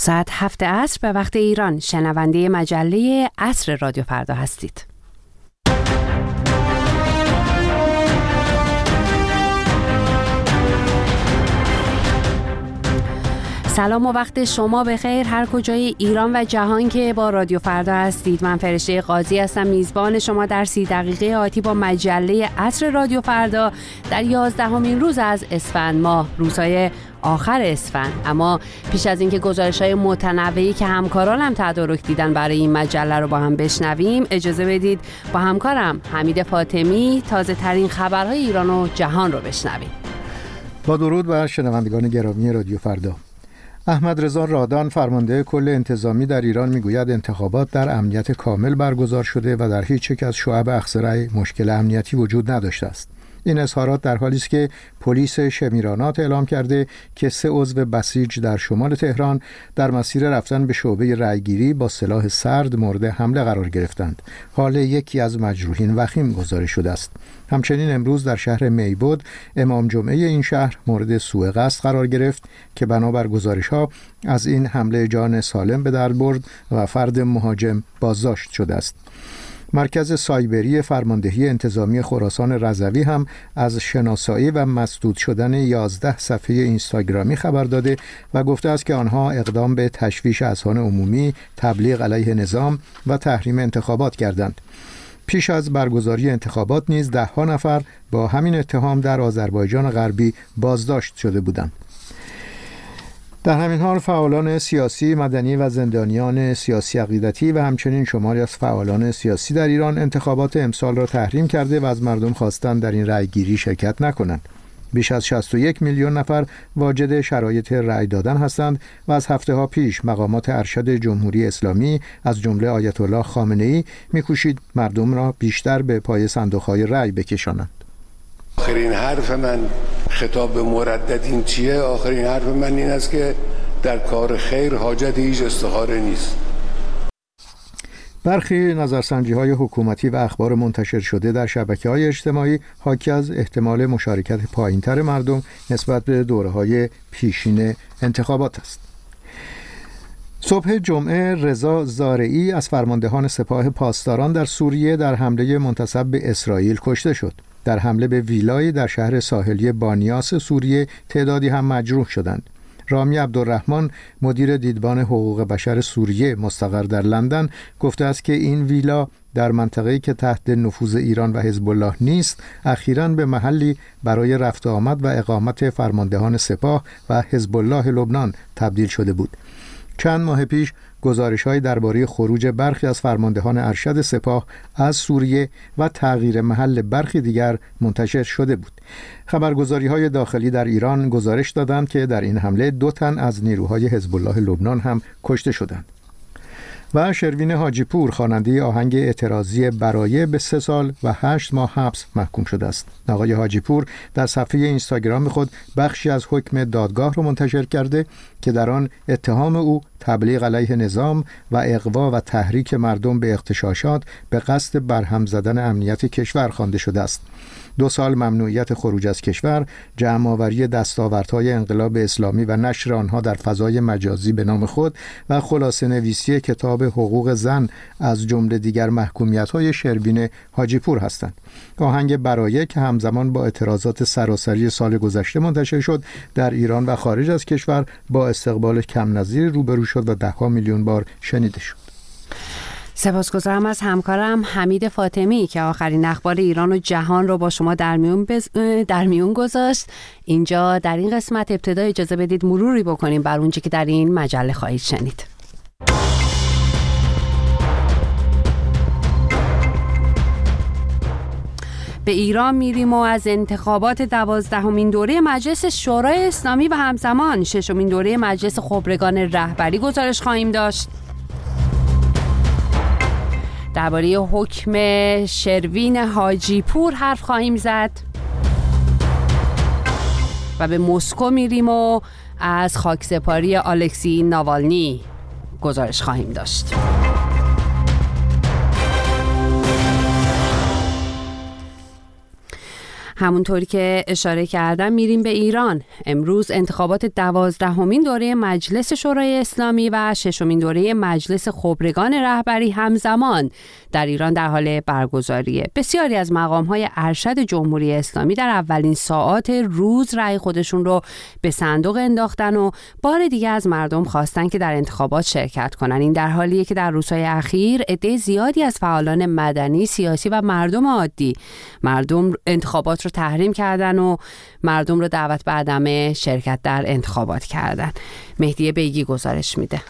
ساعت هفت عصر به وقت ایران شنونده مجله عصر رادیو فردا هستید. سلام و وقت شما به خیر هر کجای ایران و جهان که با رادیو فردا هستید. من فرشته قاضی هستم. میزبان شما در سی دقیقه آتی با مجله عصر رادیو فردا در یازدهمین روز از اسفند ماه. روزهای آخر اسفند. اما پیش از اینکه گزارش های متنوعی که همکارانم هم تدارک دیدن برای این مجله رو با هم بشنویم اجازه بدید با همکارم حمید فاطمی تازه ترین خبرهای ایران و جهان رو بشنویم. با درود بر شنوندگان گرامی رادیو فردا. احمد رضا رادان فرمانده کل انتظامی در ایران می‌گوید انتخابات در امنیت کامل برگزار شده و در هیچ یک از شعب اخزرعی مشکل امنیتی وجود نداشته است. این اظهارات در حالی است که پلیس شمیرانات اعلام کرده که سه عضو بسیج در شمال تهران در مسیر رفتن به شعبه رأیگیری با سلاح سرد مورد حمله قرار گرفتند. حال یکی از مجروحین وخیم گزارش شده است. همچنین امروز در شهر میبود امام جمعه این شهر مورد سوء قصد قرار گرفت که بنابر گزارش ها از این حمله جان سالم به در برد و فرد مهاجم بازداشت شده است. مرکز سایبری فرماندهی انتظامی خراسان رضوی هم از شناسایی و مسدود شدن 11 صفحه اینستاگرامی خبر داده و گفته است که آنها اقدام به تشویش اذهان عمومی، تبلیغ علیه نظام و تحریم انتخابات کردند. پیش از برگزاری انتخابات نیز دهها نفر با همین اتهام در آذربایجان غربی بازداشت شده بودند. در همین حال فعالان سیاسی، مدنی و زندانیان سیاسی عقیدتی و همچنین شماری از فعالان سیاسی در ایران انتخابات امسال را تحریم کرده و از مردم خواستند در این رأیگیری شرکت نکنند. بیش از 61 میلیون نفر واجد شرایط رأی دادن هستند و از هفته ها پیش مقامات ارشد جمهوری اسلامی از جمله آیت الله خامنه ای میکوشید مردم را بیشتر به پای صندوق رأی بکشانند. آخرین حرف من خطاب به مردد این چیه آخرین حرف من این است که در کار خیر حاجت هیچ استخاره نیست برخی نظرسنجی های حکومتی و اخبار منتشر شده در شبکه های اجتماعی حاکی از احتمال مشارکت پایینتر مردم نسبت به دوره های پیشین انتخابات است. صبح جمعه رضا زارعی از فرماندهان سپاه پاسداران در سوریه در حمله منتصب به اسرائیل کشته شد. در حمله به ویلایی در شهر ساحلی بانیاس سوریه تعدادی هم مجروح شدند. رامی عبدالرحمن مدیر دیدبان حقوق بشر سوریه مستقر در لندن گفته است که این ویلا در منطقه‌ای که تحت نفوذ ایران و حزب الله نیست اخیرا به محلی برای رفت آمد و اقامت فرماندهان سپاه و حزب الله لبنان تبدیل شده بود چند ماه پیش گزارش های درباره خروج برخی از فرماندهان ارشد سپاه از سوریه و تغییر محل برخی دیگر منتشر شده بود. خبرگزاری های داخلی در ایران گزارش دادند که در این حمله دو تن از نیروهای حزب الله لبنان هم کشته شدند. و شروین حاجیپور خواننده آهنگ اعتراضی برایه به سه سال و هشت ماه حبس محکوم شده است. آقای حاجیپور در صفحه اینستاگرام خود بخشی از حکم دادگاه را منتشر کرده که در آن اتهام او تبلیغ علیه نظام و اقوا و تحریک مردم به اغتشاشات به قصد برهم زدن امنیت کشور خوانده شده است. دو سال ممنوعیت خروج از کشور، جمعآوری دستاوردهای انقلاب اسلامی و نشر آنها در فضای مجازی به نام خود و خلاصه نویسی کتاب حقوق زن از جمله دیگر محکومیت های شربین حاجیپور هستند. آهنگ برایه که همزمان با اعتراضات سراسری سال گذشته منتشر شد در ایران و خارج از کشور با استقبال کم نظیر روبرو شد و دهها میلیون بار شنیده شد. سپاسگزارم از همکارم حمید فاطمی که آخرین اخبار ایران و جهان رو با شما در میون, بز... در میون گذاشت اینجا در این قسمت ابتدا اجازه بدید مروری بکنیم بر اونچه که در این مجله خواهید شنید به ایران میریم و از انتخابات دوازدهمین دوره مجلس شورای اسلامی و همزمان ششمین دوره مجلس خبرگان رهبری گزارش خواهیم داشت. درباره حکم شروین حاجی پور حرف خواهیم زد. و به مسکو میریم و از خاکسپاری آلکسی ناوالنی گزارش خواهیم داشت. همونطوری که اشاره کردم میریم به ایران. امروز انتخابات دوازدهمین دوره مجلس شورای اسلامی و ششمین دوره مجلس خبرگان رهبری همزمان در ایران در حال برگزاریه بسیاری از مقام های ارشد جمهوری اسلامی در اولین ساعات روز رأی خودشون رو به صندوق انداختن و بار دیگه از مردم خواستن که در انتخابات شرکت کنن. این در حالیه که در روزهای اخیر عده زیادی از فعالان مدنی سیاسی و مردم عادی مردم انتخابات تحریم کردن و مردم رو دعوت به عدم شرکت در انتخابات کردن مهدی بیگی گزارش میده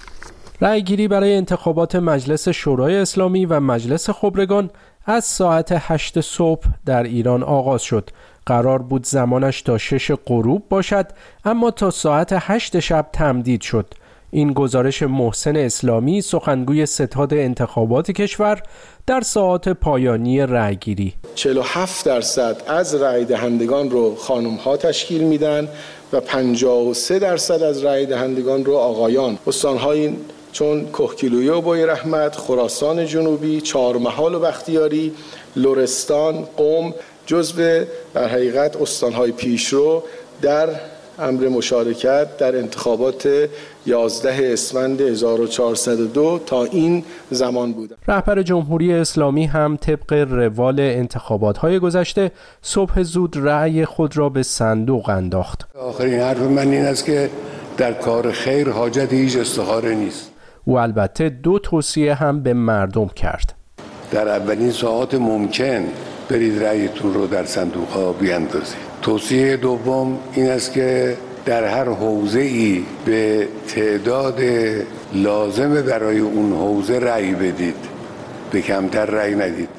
رأیگیری برای انتخابات مجلس شورای اسلامی و مجلس خبرگان از ساعت 8 صبح در ایران آغاز شد. قرار بود زمانش تا 6 غروب باشد اما تا ساعت 8 شب تمدید شد. این گزارش محسن اسلامی سخنگوی ستاد انتخابات کشور در ساعت پایانی رأیگیری. 47 درصد از رأی دهندگان رو خانم ها تشکیل میدن و 53 درصد از رأی دهندگان رو آقایان. استانهای چون کهکیلویه و بای رحمت خراسان جنوبی چهارمحال و بختیاری لرستان قوم جزو در حقیقت استانهای پیشرو در امر مشارکت در انتخابات 11 اسفند 1402 تا این زمان بود. رهبر جمهوری اسلامی هم طبق روال انتخابات های گذشته صبح زود رأی خود را به صندوق انداخت. آخرین حرف من این است که در کار خیر حاجت هیچ استخاره نیست. او البته دو توصیه هم به مردم کرد. در اولین ساعات ممکن برید رأیتون رو در صندوق ها بیاندازید. توصیه دوم این است که در هر حوزه ای به تعداد لازم برای اون حوزه رأی بدید. به کمتر رأی ندید.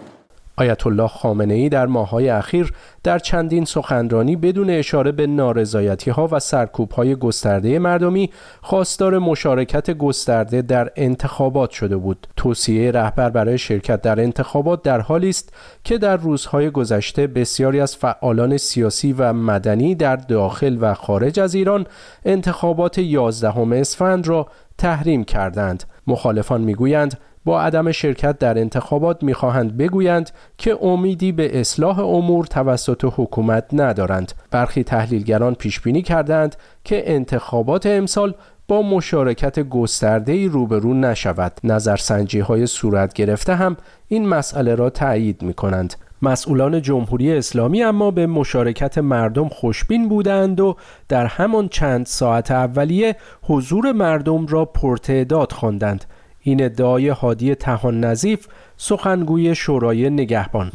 آیت الله خامنه ای در ماهای اخیر در چندین سخنرانی بدون اشاره به نارضایتی ها و سرکوب های گسترده مردمی خواستار مشارکت گسترده در انتخابات شده بود. توصیه رهبر برای شرکت در انتخابات در حالی است که در روزهای گذشته بسیاری از فعالان سیاسی و مدنی در داخل و خارج از ایران انتخابات 11 اسفند را تحریم کردند. مخالفان می‌گویند با عدم شرکت در انتخابات می‌خواهند بگویند که امیدی به اصلاح امور توسط حکومت ندارند. برخی تحلیلگران پیش بینی کردند که انتخابات امسال با مشارکت گسترده روبرو نشود. نظرسنجی های صورت گرفته هم این مسئله را تایید می کنند مسئولان جمهوری اسلامی اما به مشارکت مردم خوشبین بودند و در همان چند ساعت اولیه حضور مردم را پرتعداد خواندند. این ادعای هادی تهان نظیف سخنگوی شورای نگهبان.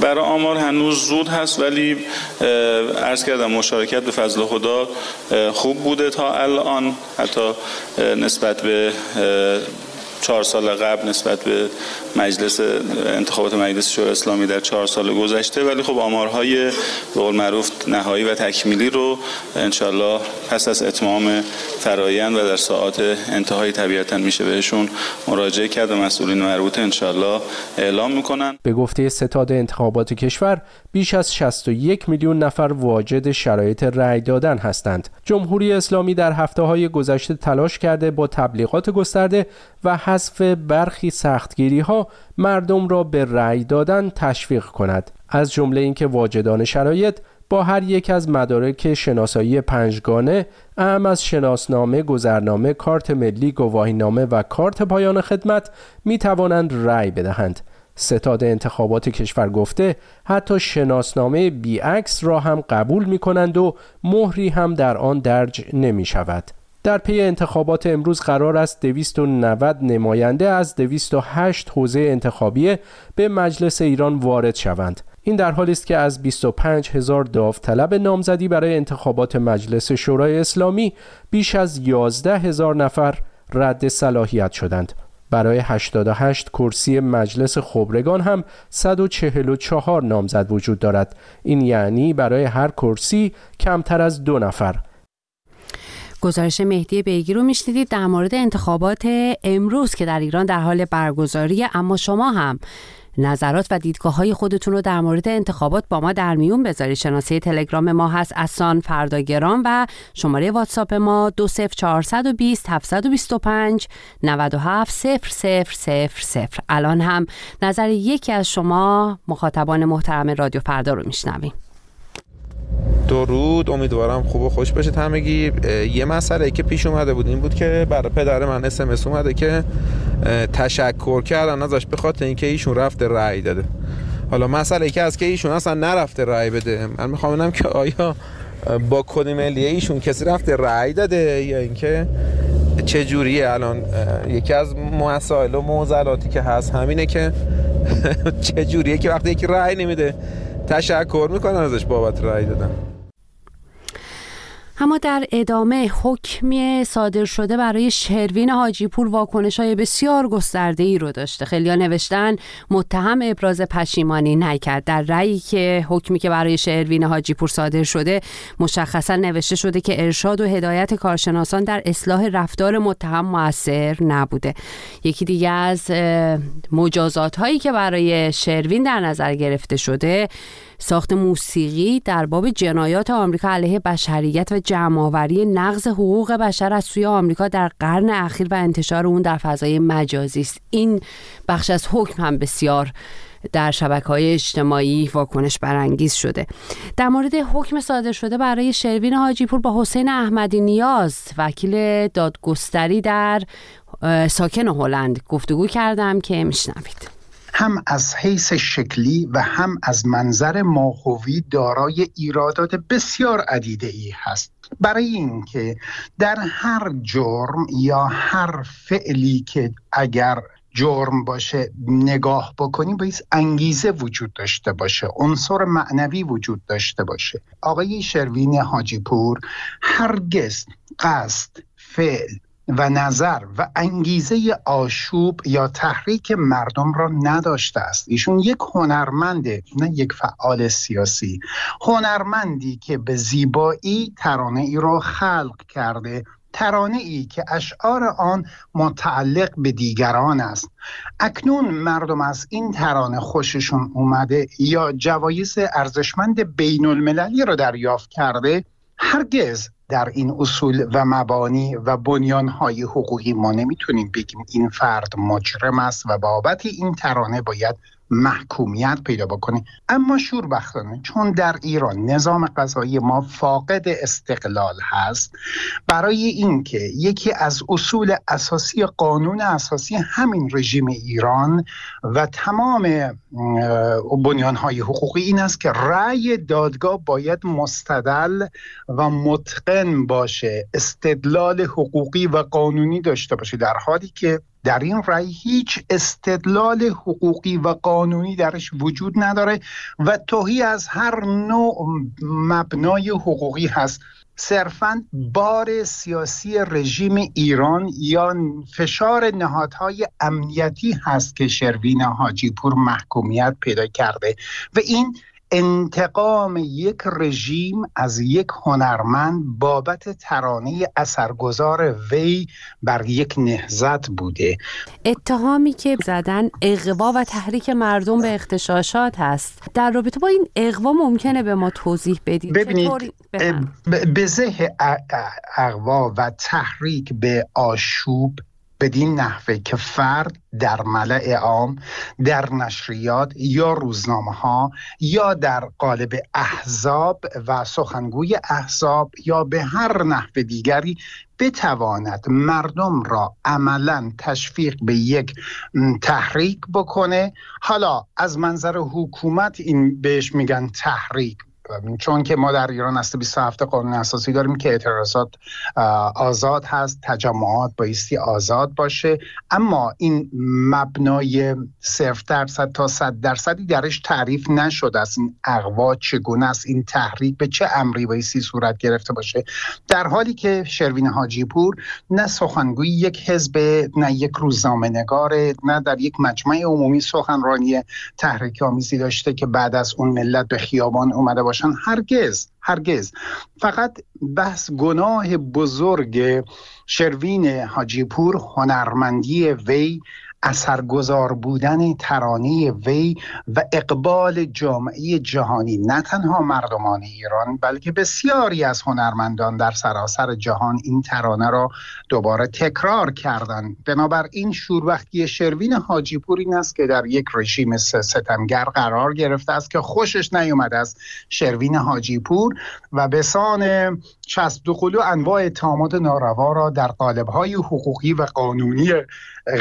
برای آمار هنوز زود هست ولی عرض کردم مشارکت به فضل خدا خوب بوده تا الان حتی نسبت به چهار سال قبل نسبت به مجلس انتخابات مجلس شورای اسلامی در چهار سال گذشته. ولی خب آمارهای به قول معروف نهایی و تکمیلی رو انشالله پس از اتمام فرایند و در ساعات انتهایی طبیعتا میشه بهشون مراجعه کرد و مسئولین مربوطه انشالله اعلام می‌کنن. به گفته ستاد انتخابات کشور بیش از 61 میلیون نفر واجد شرایط رأی دادن هستند. جمهوری اسلامی در هفته های گذشته تلاش کرده با تبلیغات گسترده و حذف برخی سختگیری ها مردم را به رأی دادن تشویق کند از جمله اینکه واجدان شرایط با هر یک از مدارک شناسایی پنجگانه اهم از شناسنامه، گذرنامه، کارت ملی، گواهینامه و کارت پایان خدمت می توانند رأی بدهند. ستاد انتخابات کشور گفته حتی شناسنامه بیعکس را هم قبول می کنند و مهری هم در آن درج نمی شود. در پی انتخابات امروز قرار است 290 نماینده از 208 حوزه انتخابی به مجلس ایران وارد شوند. این در حالی است که از 25 هزار داوطلب نامزدی برای انتخابات مجلس شورای اسلامی بیش از 11 هزار نفر رد صلاحیت شدند. برای 88 کرسی مجلس خبرگان هم 144 نامزد وجود دارد. این یعنی برای هر کرسی کمتر از دو نفر گزارش مهدی بیگی رو میشنیدید در مورد انتخابات امروز که در ایران در حال برگزاریه اما شما هم نظرات و دیدگاه های خودتون رو در مورد انتخابات با ما در میون بذارید. شناسه تلگرام ما هست اسان فرداگرام و شماره واتساپ ما 20420 725 97 0000 الان هم نظر یکی از شما مخاطبان محترم رادیو فردا رو میشنویم. درود امیدوارم خوب و خوش بشه همگی. یه مسئله که پیش اومده بود این بود که برای پدر من اسمس اومده که تشکر کردن ازش به خاطر اینکه ایشون رفته رأی داده. حالا مسئله که از که ایشون اصلا نرفته رأی بده من می‌خوام ببینم که آیا با کد ملی ایشون کسی رفته رأی داده یا اینکه چه جوریه الان یکی از مسائل و معضلاتی که هست همینه که چه جوریه که وقتی یکی رأی نمیده تشکر می‌کنن ازش بابت رأی دادن. اما در ادامه حکمی صادر شده برای شروین حاجی پور واکنش های بسیار گسترده ای رو داشته. خیلی نوشتن متهم ابراز پشیمانی نکرد. در رأیی که حکمی که برای شروین حاجی پور صادر شده مشخصا نوشته شده که ارشاد و هدایت کارشناسان در اصلاح رفتار متهم موثر نبوده. یکی دیگه از مجازات هایی که برای شروین در نظر گرفته شده ساخت موسیقی در باب جنایات آمریکا علیه بشریت و جمعآوری نقض حقوق بشر از سوی آمریکا در قرن اخیر و انتشار اون در فضای مجازی است. این بخش از حکم هم بسیار در شبکه های اجتماعی واکنش برانگیز شده. در مورد حکم صادر شده برای شروین حاجی پور با حسین احمدی نیاز وکیل دادگستری در ساکن هلند گفتگو کردم که میشنوید. هم از حیث شکلی و هم از منظر ماهوی دارای ایرادات بسیار عدیده ای هست. برای اینکه در هر جرم یا هر فعلی که اگر جرم باشه نگاه بکنیم باید انگیزه وجود داشته باشه عنصر معنوی وجود داشته باشه. آقای شروین حاجی پور هرگز قصد فعل و نظر و انگیزه آشوب یا تحریک مردم را نداشته است. ایشون یک هنرمنده نه یک فعال سیاسی. هنرمندی که به زیبایی ترانه ای را خلق کرده ترانه ای که اشعار آن متعلق به دیگران است. اکنون مردم از این ترانه خوششون اومده یا جوایز ارزشمند بین المللی را دریافت کرده هرگز در این اصول و مبانی و بنیانهای حقوقی ما نمی‌تونیم بگیم این فرد مجرم است و بابت این ترانه باید محکومیت پیدا بکنه. اما شوربختانه چون در ایران نظام قضایی ما فاقد استقلال هست برای اینکه یکی از اصول اساسی قانون اساسی همین رژیم ایران و تمام بنیانهای حقوقی این است که رأی دادگاه باید مستدل و متقن باشه استدلال حقوقی و قانونی داشته باشه در حالی که در این رأی هیچ استدلال حقوقی و قانونی درش وجود نداره و توهی از هر نوع مبنای حقوقی هست. صرفا بار سیاسی رژیم ایران یا فشار نهادهای امنیتی هست که شروین حاجی پور محکومیت پیدا کرده و این انتقام یک رژیم از یک هنرمند بابت ترانه اثرگذار وی بر یک نهزت بوده. اتهامی که زدن اقوا و تحریک مردم به اختشاشات هست در رابطه با این اقوا ممکنه به ما توضیح بدید؟ ببینید به زه اقوا و تحریک به آشوب بدین نحوه که فرد در ملع عام در نشریات یا روزنامه ها یا در قالب احزاب و سخنگوی احزاب یا به هر نحو دیگری بتواند مردم را عملا تشویق به یک تحریک بکنه. حالا از منظر حکومت این بهش میگن تحریک چون که ما در ایران اصل 27 قانون اساسی داریم که اعتراضات آزاد هست تجمعات بایستی آزاد باشه. اما این مبنای صرف درصد تا صد درصدی درش تعریف نشده است. این اقوا چگونه است؟ این تحریک به چه امری بایستی صورت گرفته باشه؟ در حالی که شروین حاجی پور نه سخنگوی یک حزب نه یک روزنامه نگاره نه در یک مجمع عمومی سخنرانی تحریک آمیزی داشته که بعد از اون ملت به خیابان اومده باشه. هرگز هرگز. فقط بحث گناه بزرگ شروین حاجی پور هنرمندی وی اثرگذار بودن ترانه وی و اقبال جامعه جهانی نه تنها مردمان ایران بلکه بسیاری از هنرمندان در سراسر جهان این ترانه را دوباره تکرار کردند. بنابراین شوربختی شروین حاجی پور این است که در یک رژیم ستمگر قرار گرفته است که خوشش نیومده است. شروین حاجی پور و به سان چسب دخولو انواع اتهامات ناروا را در قالب‌های حقوقی و قانونی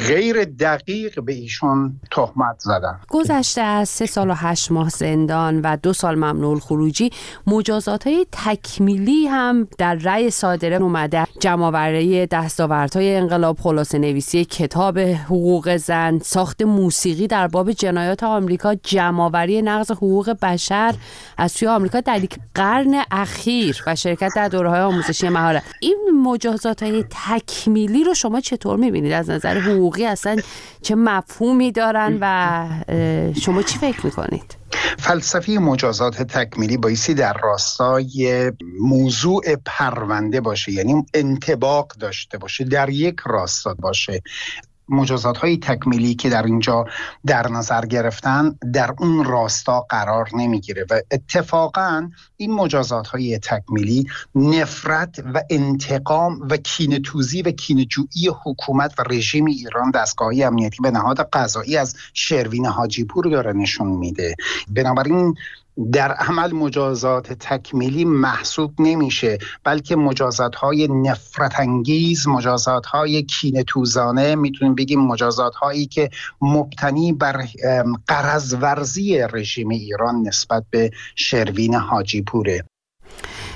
غیر دقیق به ایشون تهمت زدن گذشته از سه سال و هشت ماه زندان و دو سال ممنوع خروجی مجازات های تکمیلی هم در رأی صادره اومده. جمعآوری دستاوردهای انقلاب خلاصه نویسی کتاب حقوق زن ساخت موسیقی در باب جنایات آمریکا جمعآوری نقض حقوق بشر از سوی آمریکا در قرن اخیر و شرکت در دوره های آموزشی مهارت این مجازات های تکمیلی رو شما چطور می‌بینید؟ از نظر حقوقی اصلا چه مفهومی دارن و شما چی فکر می‌کنید؟ فلسفه مجازات تکمیلی بایستی در راستای موضوع پرونده باشه یعنی انتباق داشته باشه در یک راستا باشه. مجازات های تکمیلی که در اینجا در نظر گرفتن در اون راستا قرار نمی‌گیره و اتفاقا این مجازات های تکمیلی نفرت و انتقام و کینتوزی و کینجویی حکومت و رژیم ایران دستگاهی امنیتی به نهاد قضایی از شروین حاجی پور داره نشون میده. بنابراین در عمل مجازات تکمیلی محسوب نمیشه بلکه مجازات های نفرت انگیز مجازات های کینه توزانه می‌تونیم بگیم مجازات هایی که مبتنی بر قرض ورزی رژیم ایران نسبت به شروین حاجی پوره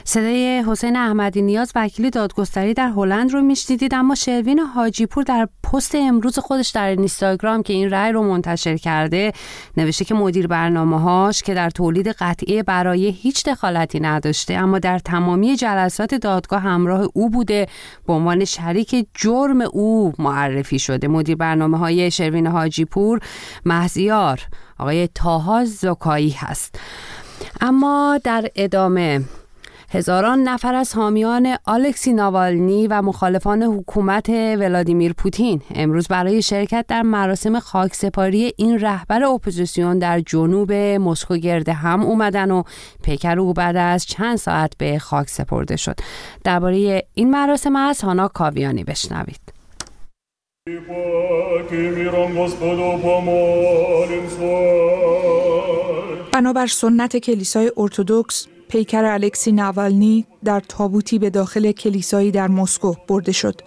صدای حسین احمدی نیاز وکیل دادگستری در هلند رو میشنیدید اما شروین حاجیپور در پست امروز خودش در اینستاگرام که این رأی رو منتشر کرده نوشته که مدیر برنامه هاش که در تولید قطعه برای هیچ دخالتی نداشته اما در تمامی جلسات دادگاه همراه او بوده. به عنوان شریک جرم او معرفی شده. مدیر برنامه های شروین حاجیپور مهزیار آقای طاها ذکایی هست. اما در ادامه هزاران نفر از حامیان آلکسی ناوالنی و مخالفان حکومت ولادیمیر پوتین امروز برای شرکت در مراسم خاکسپاری این رهبر اپوزیسیون در جنوب مسکو گرد هم اومدن و پیکر او بعد از چند ساعت به خاک سپرده شد. درباره این مراسم از هانا کاویانی بشنوید. بنابر سنت کلیسای ارتودکس پیکر الکسی ناوالنی در تابوتی به داخل کلیسایی در مسکو برده شد.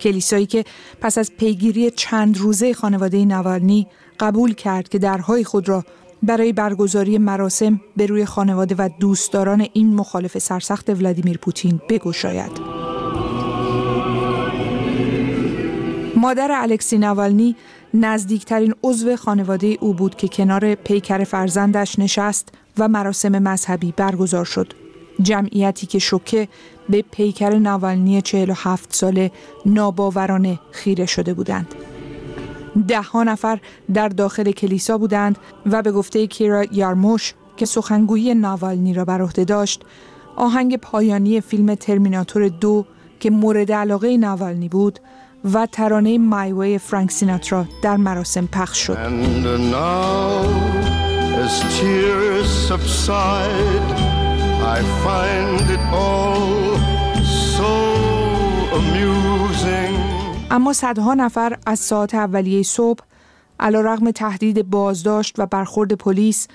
کلیسایی که پس از پیگیری چند روزه خانواده ناوالنی قبول کرد که درهای خود را برای برگزاری مراسم به روی خانواده و دوستداران این مخالف سرسخت ولادیمیر پوتین بگشاید. مادر الکسی ناوالنی نزدیکترین عضو خانواده او بود که کنار پیکر فرزندش نشست و مراسم مذهبی برگزار شد. جمعیتی که شوکه به پیکر ناوالنی 47 ساله ناباورانه خیره شده بودند. ده ها نفر در داخل کلیسا بودند و به گفته کیرا یارموش که سخنگویی ناوالنی را بر عهده داشت آهنگ پایانی فیلم ترمیناتور دو که مورد علاقه ناوالنی بود و ترانه مایوی فرانک سیناترا در مراسم پخش شد. As tears subside, I find it all so amusing. اما صدها نفر از ساعت اولیه صبح علا رغم تهدید بازداشت و برخورد پلیس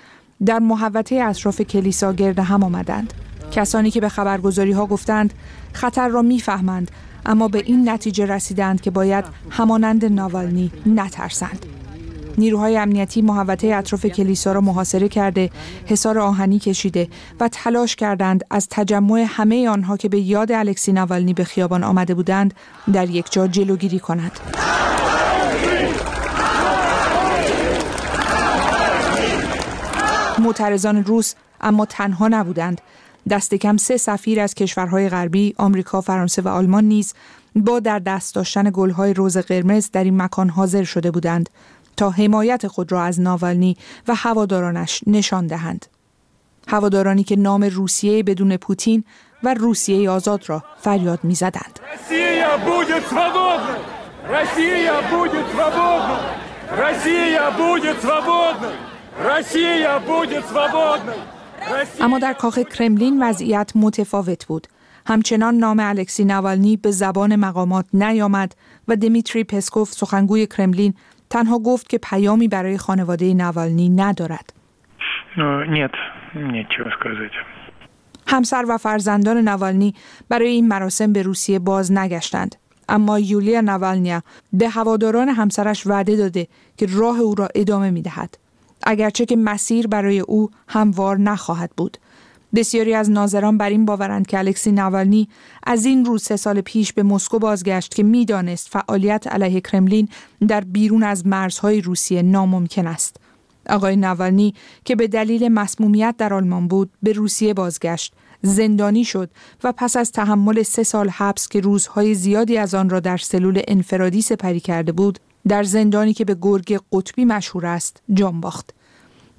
در محوطه اطراف کلیسا گرد هم آمدند. کسانی که به خبرگزاری ها گفتند خطر را می‌فهمند اما به این نتیجه رسیدند که باید همانند ناوالنی نترسند. نیروهای امنیتی محوطه اطراف کلیسا را محاصره کرده، حصار آهنی کشیده و تلاش کردند از تجمع همه آنها که به یاد الکسی ناوالنی به خیابان آمده بودند در یک جا جلوگیری کنند. معترضان روس اما تنها نبودند دست کم سه سفیر از کشورهای غربی، آمریکا، فرانسه و آلمان نیز با در دست داشتن گلهای روز قرمز در این مکان حاضر شده بودند تا حمایت خود را از ناوالنی و هوادارانش نشان دهند. هوادارانی که نام روسیه بدون پوتین و روسیه آزاد را فریاد می‌زدند. اما در کاخ کرملین وضعیت متفاوت بود. همچنان نام الکسی نوالنی به زبان مقامات نیامد و دمیتری پسکوف سخنگوی کرملین تنها گفت که پیامی برای خانواده نوالنی ندارد. همسر و فرزندان نوالنی برای این مراسم به روسیه باز نگشتند. اما یولیا نوالنیا به هواداران همسرش وعده داده که راه او را ادامه می دهد. اگرچه که مسیر برای او هموار نخواهد بود. بسیاری از ناظران بر این باورند که الکسی نوالنی از این روز سه سال پیش به مسکو بازگشت که می‌دانست فعالیت علیه کرملین در بیرون از مرزهای روسیه ناممکن است. آقای نوالنی که به دلیل مسمومیت در آلمان بود به روسیه بازگشت زندانی شد و پس از تحمل سه سال حبس که روزهای زیادی از آن را در سلول انفرادی سپری کرده بود در زندانی که به گرگ قطبی مشهور است جان باخت.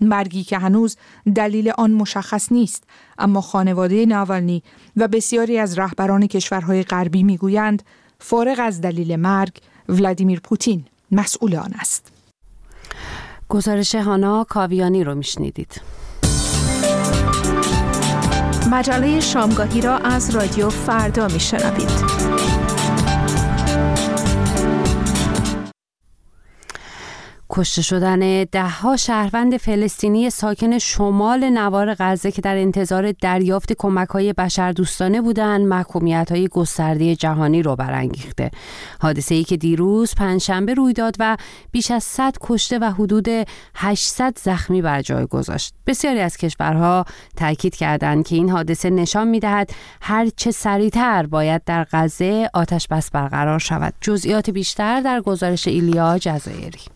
مرگی که هنوز دلیل آن مشخص نیست اما خانواده ناوالنی و بسیاری از رهبران کشورهای غربی می‌گویند فارغ از دلیل مرگ ولادیمیر پوتین مسئول آن است. گزارش هانا کاویانی رو میشنیدید. مجله شامگاهی را از رادیو فردا میشنوید. کشته شدن دهها شهروند فلسطینی ساکن شمال نوار غزه که در انتظار دریافت کمک های بشردوستانه بودند محکومیت های گسترده جهانی رو برانگیخته. حادثه ای که دیروز پنجشنبه روی داد و بیش از 100 کشته و حدود 800 زخمی بر جای گذاشت. بسیاری از کشورها تاکید کردند که این حادثه نشان می‌دهد هر چه سریعتر باید در غزه آتش بس برقرار شود. جزئیات بیشتر در گزارش ایلیا جزایری.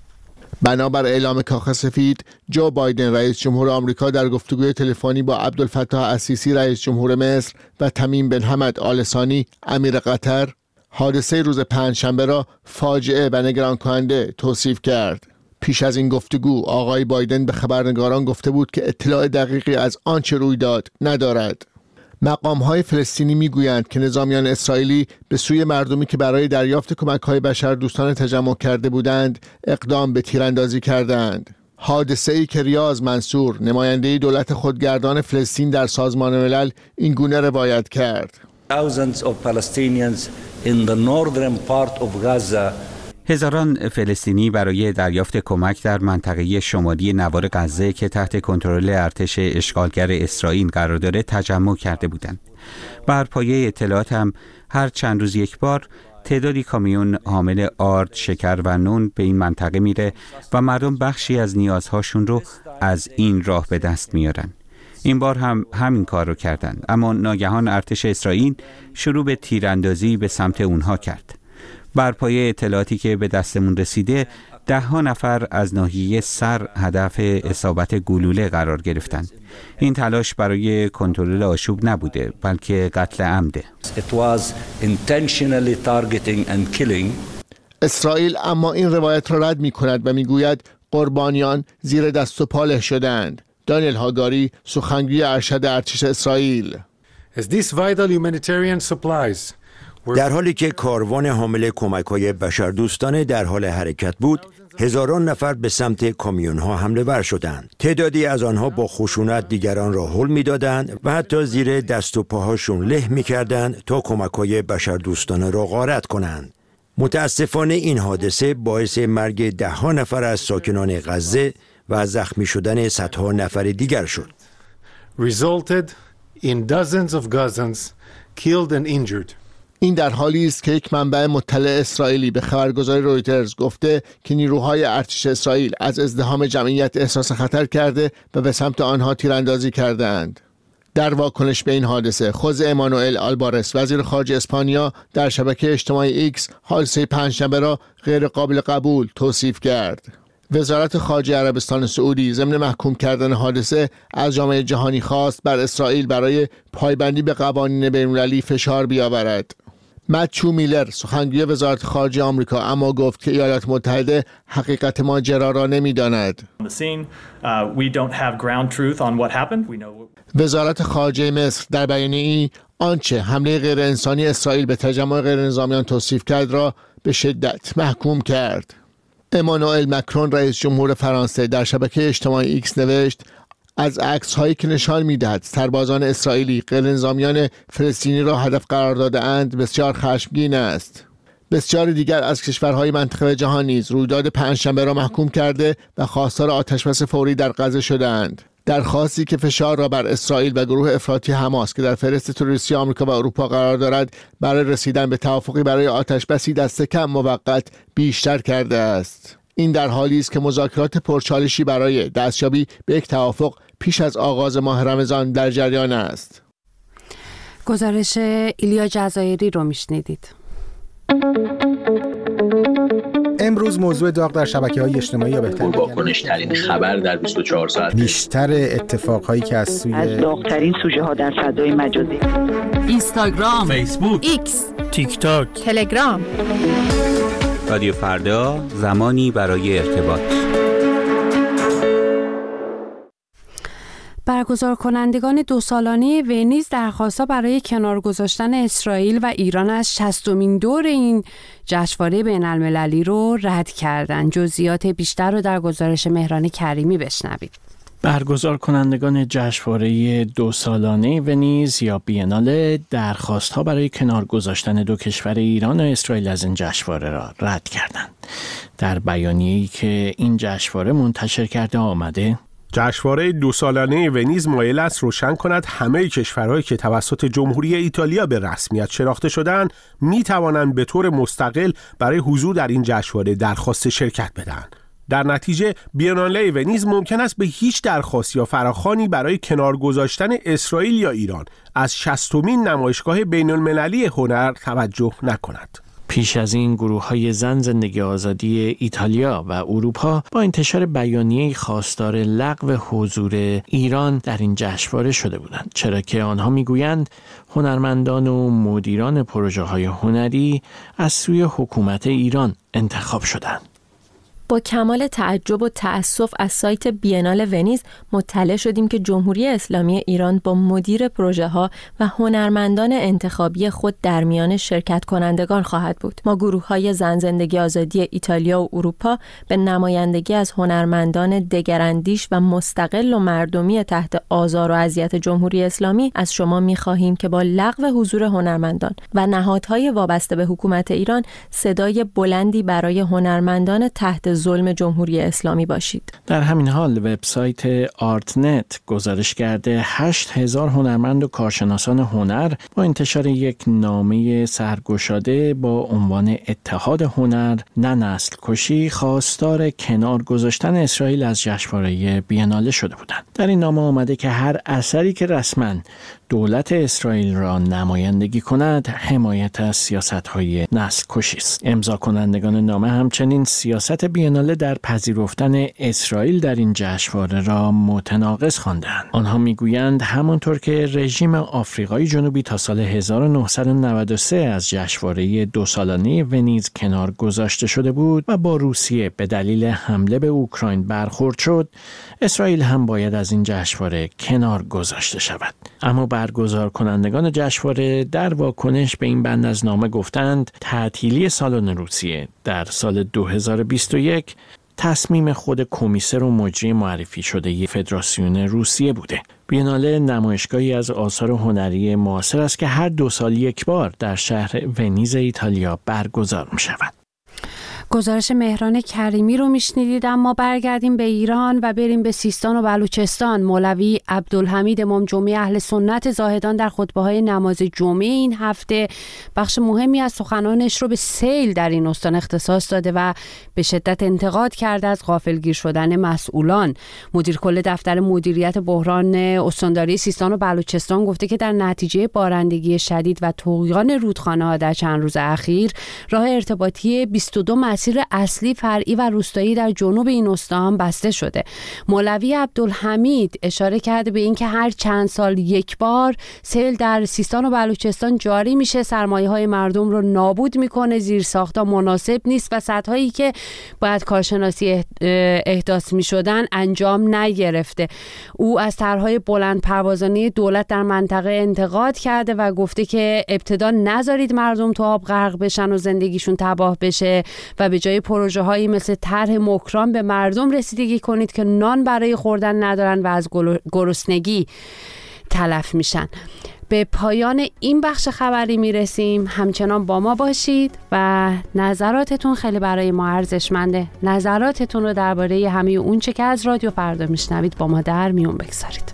بنابر اعلام کاخ سفید جو بایدن رئیس جمهور آمریکا در گفتگوی تلفنی با عبدالفتاح السیسی رئیس جمهور مصر و تمیم بن حمد آلسانی امیر قطر حادثه روز پنجشنبه را فاجعه و نگران کننده توصیف کرد. پیش از این گفتگو آقای بایدن به خبرنگاران گفته بود که اطلاع دقیقی از آنچه روی داد ندارد. مقام های فلسطینی می‌گویند که نظامیان اسرائیلی به سوی مردمی که برای دریافت کمک های بشر دوستان تجمع کرده بودند اقدام به تیراندازی کردند. حادثه ای که ریاض منصور نماینده دولت خودگردان فلسطین در سازمان ملل این گونه روایت کرد. Thousands of Palestinians in the northern part of Gaza هزاران فلسطینی برای دریافت کمک در منطقه شمالی نوار غزه که تحت کنترل ارتش اشغالگر اسرائیل قرار داره تجمع کرده بودند. بر پایه اطلاعات هم هر چند روز یک بار تعدادی کامیون حامل آرد، شکر و نون به این منطقه میره و مردم بخشی از نیازهاشون رو از این راه به دست میارن. این بار هم همین کار رو کردند اما ناگهان ارتش اسرائیل شروع به تیراندازی به سمت اونها کرد. بر پایه اطلاعاتی که به دستمون رسیده ده ها نفر از ناحیه سر هدف اصابت گلوله قرار گرفتند. این تلاش برای کنترل آشوب نبوده بلکه قتل عمده. اسرائیل اما این روایت را رد می کند و می‌گوید قربانیان زیر دست و پاله شدند. دانیل هاگاری سخنگوی ارشد ارتش اسرائیل As these vital humanitarian supplies در حالی که کاروان حامل کمک های بشردوستانه در حال حرکت بود هزاران نفر به سمت کامیون ها حمله ور شدند. تعدادی از آنها با خشونت دیگران را حل می‌دادند و حتی زیر دست و پاهاشون له می‌کردند تا کمک های بشردوستانه را غارت کنند. متاسفانه این حادثه باعث مرگ ده ها نفر از ساکنان غزه و زخمی شدن صدها نفر دیگر شد. Resulted in dozens of Gazans killed and injured. این در حالی است که یک منبع مطلع اسرائیلی به خبرگزاری رویترز گفته که نیروهای ارتش اسرائیل از ازدحام جمعیت احساس خطر کرده و به سمت آنها تیراندازی کردند. در واکنش به این حادثه خوزه مانوئل آلبارس وزیر خارجه اسپانیا در شبکه اجتماعی ایکس حادثه پنجشنبه را غیر قابل قبول توصیف کرد. وزارت خارجه عربستان سعودی ضمن محکوم کردن حادثه از جامعه جهانی خواست بر اسرائیل برای پایبندی به قوانین بین‌المللی فشار بیاورد. متیو میلر سخنگوی وزارت خارجه آمریکا اما گفت که ایالات متحده حقیقت ماجرا را نمی‌داند. وزارت خارجه مصر در بیانیه ای آنچه حمله غیر انسانی اسرائیل به تجمع غیر نظامیان توصیف کرد را به شدت محکوم کرد. امانوئل مکرون رئیس جمهور فرانسه در شبکه اجتماعی ایکس نوشت از عکس هایی که نشان می‌دهد سربازان اسرائیلی غیرنظامیان فلسطینی را هدف قرار داده اند بسیار خشمگین است. بسیار دیگر از کشورهای منطقه جهان نیز رویداد پنجشنبه را محکوم کرده و خواستار آتشبس فوری در غزه شدهاند. درخواستی که فشار را بر اسرائیل و گروه افراطی حماس که در فهرست تروریستی آمریکا و اروپا قرار دارد برای رسیدن به توافقی برای آتشبسی دست کم موقت بیشتر کرده است. این در حالی است که مذاکرات پرچالشی برای دستیابی به یک توافق پیش از آغاز ماه رمضان در جریان است. گزارش ایلیا جزایری رو میشنیدید. امروز موضوع داغ در شبکه های اجتماعی یا بهتر واکنش ترین خبر در 24 ساعت. بیشتر اتفاق هایی که از سوی از داغترین سوژه ها در فضای مجازی. اینستاگرام فیسبوک ایکس تیک تاک تلگرام. رادیو فردا زمانی برای ارتباط. برگزار کنندگان دو سالانه ونیز درخواستها برای کنار گذاشتن اسرائیل و ایران از شستمین دور این جشنواره بین المللی رو رد کردند. جزئیات بیشتر رو در گزارش مهران کریمی بشنوید. برگزار کنندگان جشنواره دو سالانه ونیز یا بیناله درخواست ها برای کنار گذاشتن دو کشور ایران و اسرائیل از این جشنواره را رد کردند. در بیانیه‌ای که این جشنواره منتشر کرده آمده جشنواره دو سالانه ونیز مایل است روشن کند همه کشورهایی که توسط جمهوری ایتالیا به رسمیت شناخته شدند می توانند به طور مستقل برای حضور در این جشنواره درخواست شرکت بدهند. در نتیجه بیاناله ونیز ممکن است به هیچ درخواست یا فراخانی برای کنار گذاشتن اسرائیل یا ایران از شستمین نمایشگاه بین المللی هنر توجه نکند. پیش از این گروه های زن زندگی آزادی ایتالیا و اروپا با انتشار بیانیه خواستار لغو حضور ایران در این جشنواره شده بودند چرا که آنها می‌گویند هنرمندان و مدیران پروژه های هنری از سوی حکومت ایران انتخاب شدند. با کمال تعجب و تأسف از سایت بینال ونیز مطلع شدیم که جمهوری اسلامی ایران با مدیر پروژه ها و هنرمندان انتخابی خود در میان شرکت کنندگان خواهد بود. ما گروه های زن زندگی آزادی ایتالیا و اروپا به نمایندگی از هنرمندان دگراندیش و مستقل و مردمی تحت آزار و اذیت جمهوری اسلامی از شما می خواهیم که با لغو حضور هنرمندان و نهادهای وابسته به حکومت ایران صدای بلندی برای هنرمندان تحت ظلم جمهوری اسلامی باشید. در همین حال وبسایت آرتنت گزارش کرده 8000 هنرمند و کارشناسان هنر با انتشار یک نامه سرگشاده با عنوان اتحاد هنر نه نسل کشی خواستار کنار گذاشتن اسرائیل از جشنواره بیناله شده بودند. در این نامه آمده که هر اثری که رسما دولت اسرائیل را نمایندگی کند حمایت از سیاست های نسل کشی است امضا کنندگان نامه همچنین سیاست بیناله در پذیرفتن اسرائیل در این جشنواره را متناقض خواندند. آنها می‌گویند همانطور که رژیم آفریقای جنوبی تا سال 1993 از جشنواره دو سالانه ونیز کنار گذاشته شده بود و با روسیه به دلیل حمله به اوکراین برخورد شد اسرائیل هم باید از این جشنواره کنار گذاشته شود. اما برگزار کنندگان جشنواره در واکنش به این بند از نامه گفتند تعطیلی سالن روسیه در سال 2021 تصمیم خود کمیسر و مجری معرفی شده ی فدراسیون روسیه بوده. بیناله نمایشگاهی از آثار هنری معاصر است که هر دو سال یک بار در شهر ونیز ایتالیا برگزار می شود. گزارش مهران کریمی رو میشنیدید اما برگردیم به ایران و بریم به سیستان و بلوچستان. مولوی عبدالحمید امام جمعه اهل سنت زاهدان در خطبه های نماز جمعه این هفته بخش مهمی از سخنانش رو به سیل در این استان اختصاص داده و به شدت انتقاد کرده از غافلگیر شدن مسئولان. مدیر کل دفتر مدیریت بحران استانداری سیستان و بلوچستان گفته که در نتیجه بارندگی شدید و طغیان رودخانه ها در چند روز اخیر راه ارتباطی 22 مسیر اصلی فرعی و روستایی در جنوب این استان بسته شده. مولوی عبدالحمید اشاره کرده به اینکه هر چند سال یک بار سیل در سیستان و بلوچستان جاری میشه. سرمایه های مردم رو نابود می‌کنه. زیر ساختا مناسب نیست و سطح هایی که باید کارشناسی احداث می‌شدن انجام نگرفته. او از طرحهای بلند پروازانه دولت در منطقه انتقاد کرده و گفته که ابتدا نذارید مردم تو آب غرق بشن و زندگیشون تباه بشه و به جای پروژه هایی مثل طرح مکران به مردم رسیدگی کنید که نان برای خوردن ندارن و از گرسنگی تلف میشن. به پایان این بخش خبری می‌رسیم. همچنان با ما باشید و نظراتتون خیلی برای ما ارزشمنده. نظراتتون رو درباره همه اون چه که از رادیو فردا میشنوید با ما در میون بگذارید.